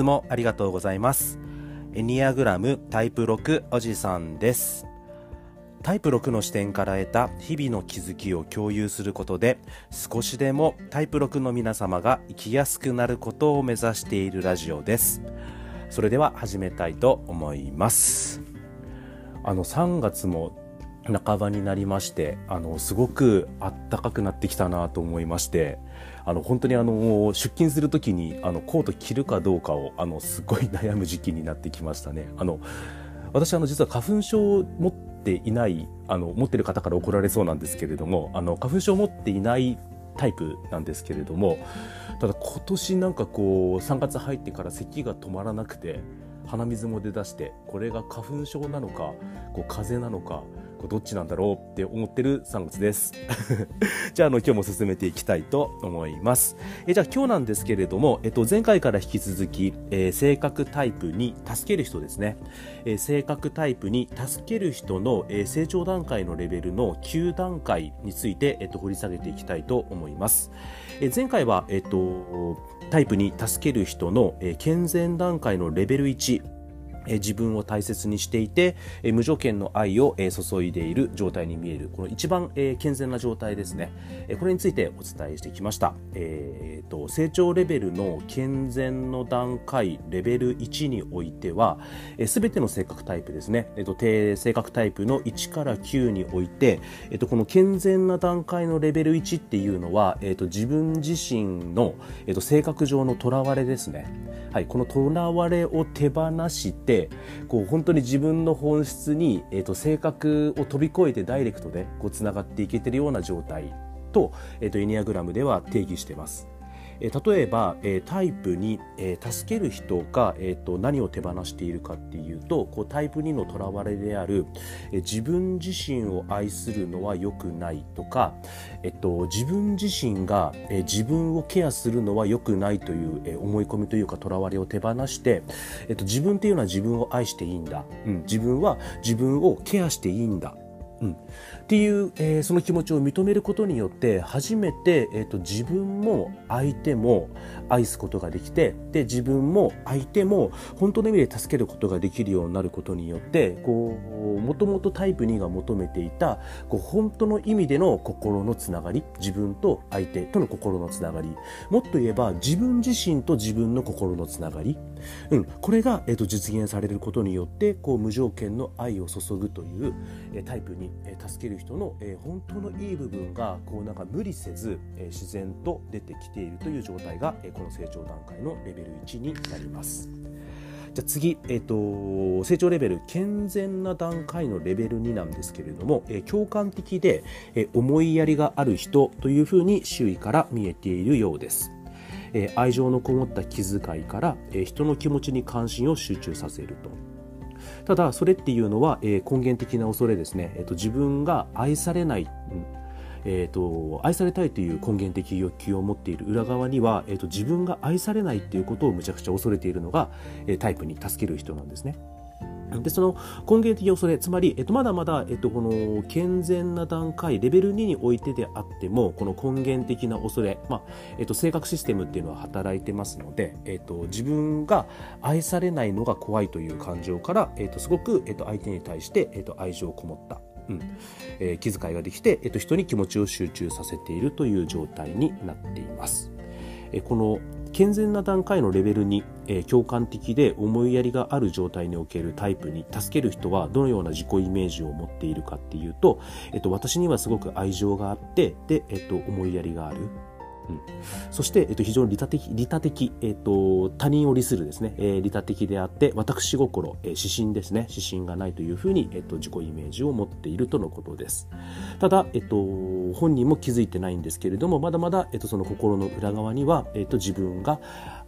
つもありがとうございます。エニアグラムタイプ6おじさんです。タイプ6の視点から得た日々の気づきを共有することで少しでもタイプ6の皆様が生きやすくなることを目指しているラジオです。それでは始めたいと思います。あの3月も半ばになりましてあのすごく暖かくなってきたなと思いましてあの本当にあの出勤する時にあのコート着るかどうかをあのすごい悩む時期になってきましたね。あの私あの実は花粉症を持っていないあの持ってる方から怒られそうなんですけれどもあの花粉症を持っていないタイプなんですけれどもただ今年なんかこう3月入ってから咳が止まらなくて鼻水も出だしてこれが花粉症なのかこう風邪なのかこれどっちなんだろうって思ってる3月です。じゃあ、あの、今日も進めていきたいと思います。えじゃあ、今日なんですけれども、えっと、前回から引き続き、えー、性格タイプに助ける人ですね。えー、性格タイプに助ける人の、えー、成長段階のレベルの9段階について、えっと、掘り下げていきたいと思います。え前回は、えっと、タイプに助ける人の、え健全段階のレベル1、自分を大切にしていて、無条件の愛を、注いでいる状態に見える。この一番、健全な状態ですね、これについてお伝えしてきました、えーと、成長レベルの健全の段階レベル1においては、え全ての性格タイプですね、えーと、低性格タイプの1から9において、えーと、この健全な段階のレベル1っていうのは、えー、と自分自身の、えー、と性格上のとらわれですね、はい、このとらわれを手放しててこう本当に自分の本質に、えーと、性格を飛び越えてダイレクトでつながっていけてるような状態と,、えーとエニアグラムでは定義してます。え例えば、えタイプに、え助ける人が、えーと、何を手放しているかっていうとこうタイプ2のとらわれである、え自分自身を愛するのは良くないとか、えっと、自分自身が、え自分をケアするのは良くないという、え思い込みというかとらわれを手放して、えっと、自分っていうのは自分を愛していいんだ、うん、自分は自分をケアしていいんだ。うん、っていう、えー、その気持ちを認めることによって初めて、えーと、自分も相手も愛すことができてで自分も相手も本当の意味で助けることができるようになることによってこうもともとタイプ2が求めていたこう本当の意味での心のつながり自分と相手との心のつながり。もっと言えば自分自身と自分の心のつながり、うん、これが、えーと、実現されることによってこう無条件の愛を注ぐという、えー、タイプ2え助ける人の、え本当のいい部分がこうなんか無理せず、え自然と出てきているという状態が、えこの成長段階のレベル1になります。じゃあ次、えーと、成長レベル健全な段階のレベル2なんですけれども、えー、共感的で、えー、思いやりがある人というふうに周囲から見えているようです。えー、愛情のこもった気遣いから、え人の気持ちに関心を集中させると。ただそれっていうのは、えー、根源的な恐れですね、えーと、自分が愛されない、えーと、愛されたいという根源的欲求を持っている裏側には、えー、と自分が愛されないっていうことをむちゃくちゃ恐れているのが、えー、タイプに助ける人なんですね。でその根源的恐れつまり、えっと、まだまだ、えっと、この健全な段階レベル2においてであってもこの根源的な恐れ、まあえっと、性格システムっていうのは働いてますので、えっと、自分が愛されないのが怖いという感情から、えっと、すごく、えっと、相手に対して、えっと、愛情をこもったうんえー、気遣いができて、えっと、人に気持ちを集中させているという状態になっています。えこの健全な段階のレベルに、え、共感的で思いやりがある状態におけるタイプに助ける人はどのような自己イメージを持っているかっていうと、えっと、私にはすごく愛情があってで、えっと、思いやりがある。うん、そして、えっと、非常に利他的、利他的、えっと、他人を利するですね、えー、利他的であって、私心、えー、指針ですね、指針がないというふうに、えっと、自己イメージを持っているとのことです。ただ、えっと、本人も気づいてないんですけれども、まだまだ、えっと、その心の裏側には、えっと、自分が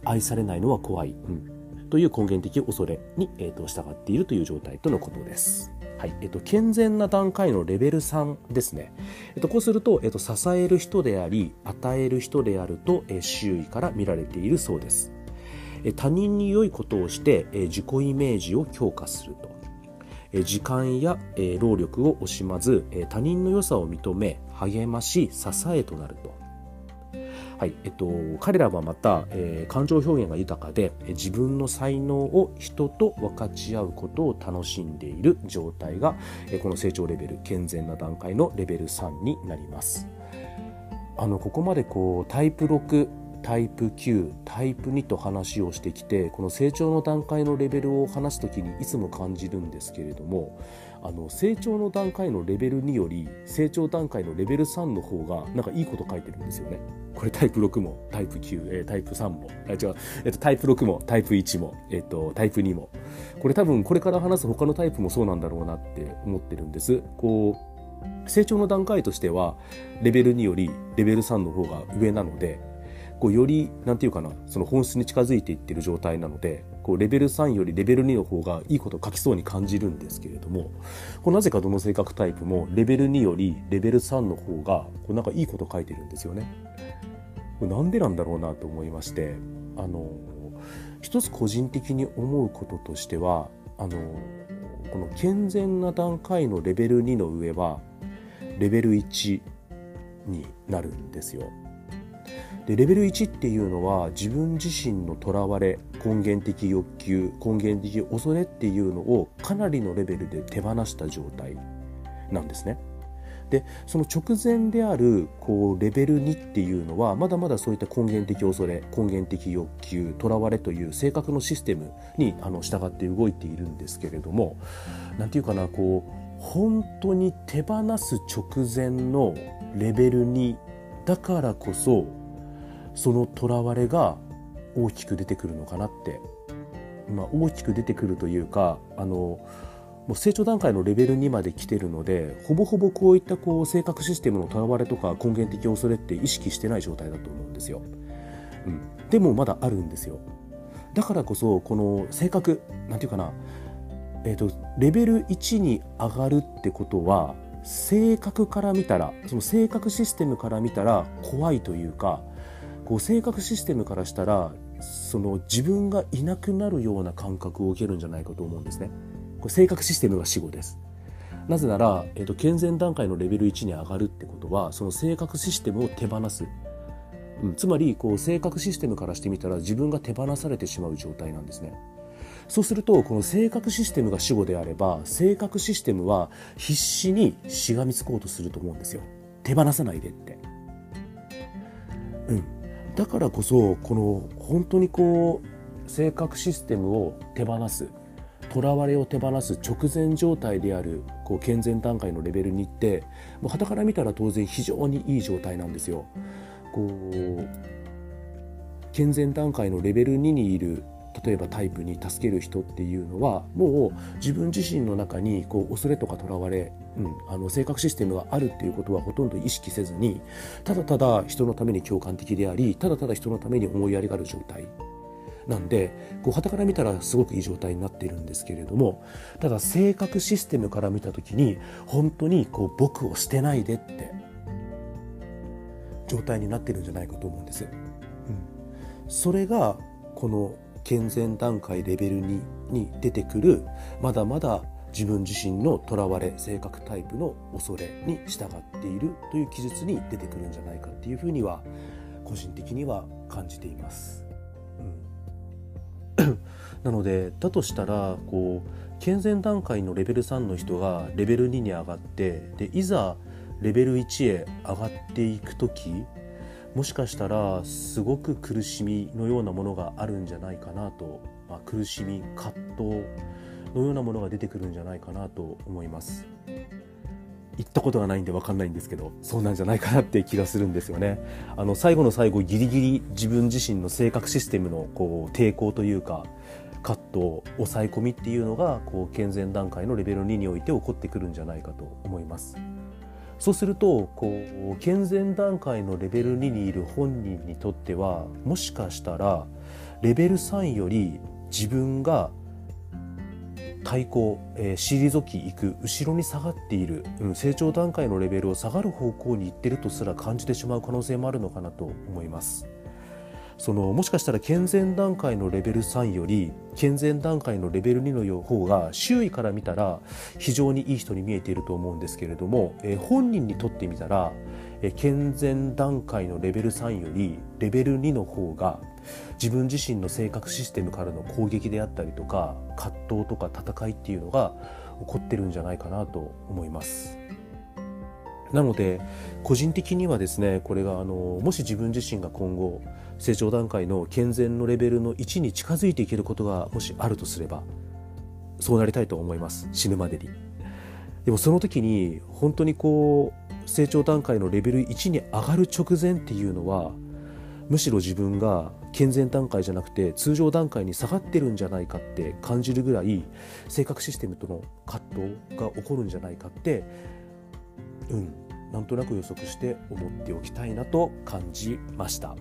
愛されないのは怖い、うん、という根源的恐れに、えっと、従っているという状態とのことです。はいえっと、健全な段階のレベル3ですね。えっと、こうすると、えっと、支える人であり、与える人であると、え周囲から見られているそうです。え他人に良いことをして、え自己イメージを強化すると。え時間や、え労力を惜しまず、え他人の良さを認め、励まし、支えとなると。はいえっと、彼らはまた、えー、感情表現が豊かで自分の才能を人と分かち合うことを楽しんでいる状態が、え、この成長レベル健全な段階のレベル3になります。あのここまでこうタイプ6タイプ9タイプ2と話をしてきてこの成長の段階のレベルを話す時にいつも感じるんですけれどもあの成長の段階のレベル2より成長段階のレベル3の方がなんかいいこと書いてるんですよね。これタイプ6もタイプ9、えー、タイプ3もあ違う、えっと、タイプ6もタイプ1も、えっと、タイプ2もこれ多分これから話す他のタイプもそうなんだろうなって思ってるんです。こう成長の段階としてはレベル2よりレベル3の方が上なのでこうよりなんていうかなその本質に近づいていってる状態なのでこうレベル3よりレベル2の方がいいことを書きそうに感じるんですけれどもこうなぜかどの性格タイプもレベル2よりレベル3の方がこうなんかいいこと書いてるんですよね。これなんでなんだろうなと思いましてあの一つ個人的に思うこととしてはあのこの健全な段階のレベル2の上はレベル1になるんですよ。でレベル1っていうのは自分自身のとらわれ根源的欲求根源的恐れっていうのをかなりのレベルで手放した状態なんですね。でその直前であるこうレベル2っていうのはまだまだそういった根源的恐れ根源的欲求とらわれという性格のシステムにあの従って動いているんですけれども何て言うかなこう本当に手放す直前のレベル2だからこそそのとらわれが大きく出てくるのかなって、まあ、大きく出てくるというかあのもう成長段階のレベル2まで来てるのでほぼほぼこういったこう性格システムのとらわれとか根源的恐れって意識してない状態だと思うんですよ。うん、でもまだあるんですよ。だからこそこの性格なんていうかな、えーと、レベル1に上がるってことは性格から見たらその性格システムから見たら怖いというかこう性格システムからしたらその自分がいなくなるような感覚を受けるんじゃないかと思うんですね。これ性格システムが死後です。なぜなら、えーと、健全段階のレベル1に上がるってことはその性格システムを手放す、うん、つまりこう性格システムからしてみたら自分が手放されてしまう状態なんですね。そうするとこの性格システムが死後であれば性格システムは必死にしがみつこうとすると思うんですよ。手放さないでって。うん、だからこそこの本当にこう性格システムを手放すとらわれを手放す直前状態であるこう健全段階のレベルに行ってもう傍から見たら当然非常にいい状態なんですよ。こう健全段階のレベル2にいる例えばタイプに助ける人っていうのはもう自分自身の中にこう恐れとかとらわれ、うん、あの性格システムがあるっていうことはほとんど意識せずにただただ人のために共感的でありただただ人のために思いやりがある状態なんでこう旗から見たらすごくいい状態になっているんですけれどもただ性格システムから見た時に本当にこう僕を捨てないでって状態になってるんじゃないかと思うんです。うん、それがこの健全段階レベル2に出てくるまだまだ自分自身のとらわれ性格タイプの恐れに従っているという記述に出てくるんじゃないかっていうふうには個人的には感じています。うん、なのでだとしたらこう健全段階のレベル3の人がレベル2に上がってでいざレベル1へ上がっていく時もしかしたらすごく苦しみのようなものがあるんじゃないかなと、まあ、苦しみ葛藤のようなものが出てくるんじゃないかなと思います行ったことがないんで分かんないんですけどそうなんじゃないかなって気がするんですよねあの最後の最後ギリギリ自分自身の性格システムのこう抵抗というか葛藤抑え込みっていうのがこう健全段階のレベル2において起こってくるんじゃないかと思います。そうするとこう健全段階のレベル2にいる本人にとってはもしかしたらレベル3より自分が対抗、えー、退き行く後ろに下がっている、うん、成長段階のレベルを下がる方向に行ってるとすら感じてしまう可能性もあるのかなと思います。そのもしかしたら健全段階のレベル3より健全段階のレベル2の方が周囲から見たら非常にいい人に見えていると思うんですけれども、えー、本人にとってみたら、えー、健全段階のレベル3よりレベル2の方が自分自身の性格システムからの攻撃であったりとか葛藤とか戦いっていうのが起こってるんじゃないかなと思います。なので個人的にはですねこれがあのもし自分自身が今後成長段階の健全のレベルの1に近づいていけることがもしあるとすればそうなりたいと思います死ぬまでにでもその時に本当にこう成長段階のレベル1に上がる直前っていうのはむしろ自分が健全段階じゃなくて通常段階に下がってるんじゃないかって感じるぐらい性格システムとの葛藤が起こるんじゃないかってうんなんとなく予測して思っておきたいなと感じました。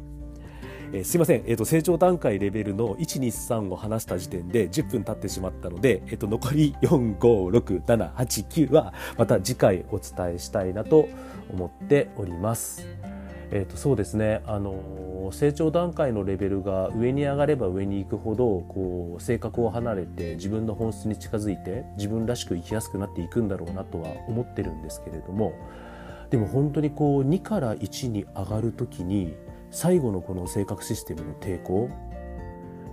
えー、すいません、えーと、成長段階レベルの123を話した時点で10分経ってしまったので、えーと、残り4、5、6、7、8、9はまた次回お伝えしたいなと思っております。えーと、そうですね、あのー、成長段階のレベルが上に上がれば上に行くほどこう性格を離れて自分の本質に近づいて自分らしく生きやすくなっていくんだろうなとは思ってるんですけれどもでも本当にこう2から1に上がる時に最後のこの性格システムの抵抗、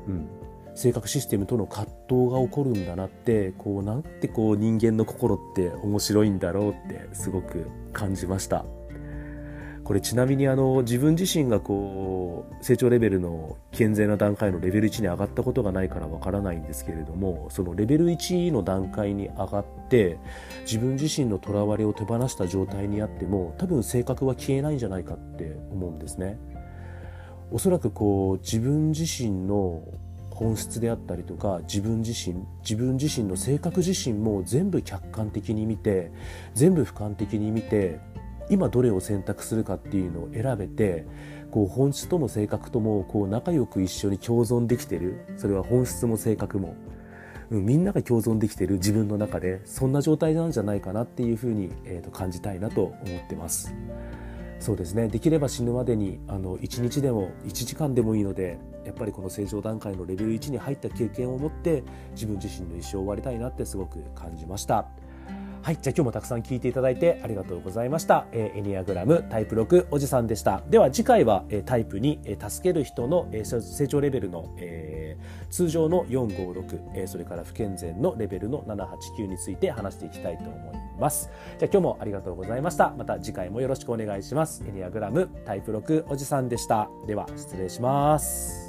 うん、性格システムとの葛藤が起こるんだなってこうなんてこう人間の心って面白いんだろうってすごく感じました。これちなみにあの自分自身がこう成長レベルの健全な段階のレベル1に上がったことがないからわからないんですけれどもそのレベル1の段階に上がって自分自身のとらわれを手放した状態にあっても多分性格は消えないんじゃないかって思うんですね。おそらくこう自分自身の本質であったりとか自分自身自分自身の性格自身も全部客観的に見て全部俯瞰的に見て今どれを選択するかっていうのを選べてこう本質とも性格ともこう仲良く一緒に共存できてる。それは本質も性格も、うん、みんなが共存できてる自分の中で。そんな状態なんじゃないかなっていうふうに、えー、と感じたいなと思ってます。そうですねできれば死ぬまでにあの1日でも1時間でもいいのでやっぱりこの正常段階のレベル1に入った経験を持って自分自身の一生を終わりたいなってすごく感じました。はい、じゃあ今日もたくさん聞いていただいてありがとうございました。えー、エニアグラムタイプ6おじさんでした。では次回は、えー、タイプに、えー、助ける人の、えー、成長レベルの、えー、通常の456、えー、それから不健全のレベルの789について話していきたいと思います。じゃあ今日もありがとうございました。また次回もよろしくお願いします。エニアグラムタイプ6おじさんでした。では失礼します。